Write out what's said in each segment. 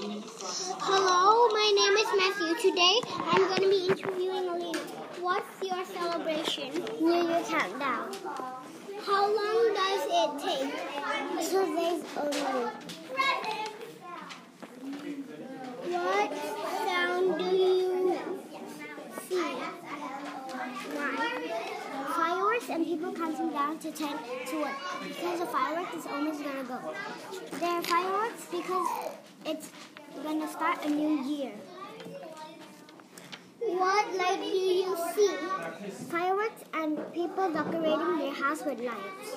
Hello, my name is Matthew. Today I'm going to be interviewing Alina. What's your celebration? New Year countdown. How long does it take? Two days only. What sound do you see? Why? Fireworks and people counting down to 10 to 1 because the fireworks is almost gonna go. There are fireworks because it's gonna start a new year. What light do you see? Fireworks and people decorating their house with lights.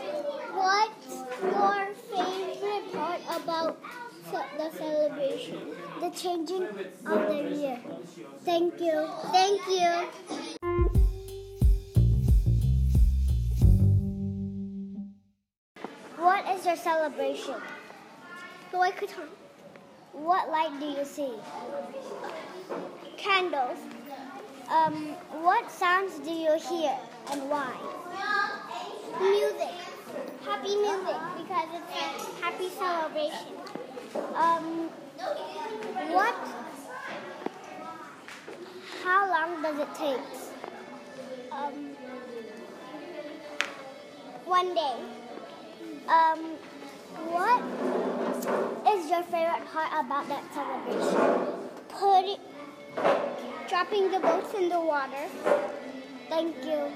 What's your favorite part about the celebration? The changing of the year. Thank you. Thank you. What is your celebration? So I could turn What light do you see? candles. Um, what sounds do you hear and why? Music. Happy music because it's a happy celebration. Um, what? How long does it take? Um, one day. Um, what favorite part about that celebration? Put dropping the boats in the water. Thank you.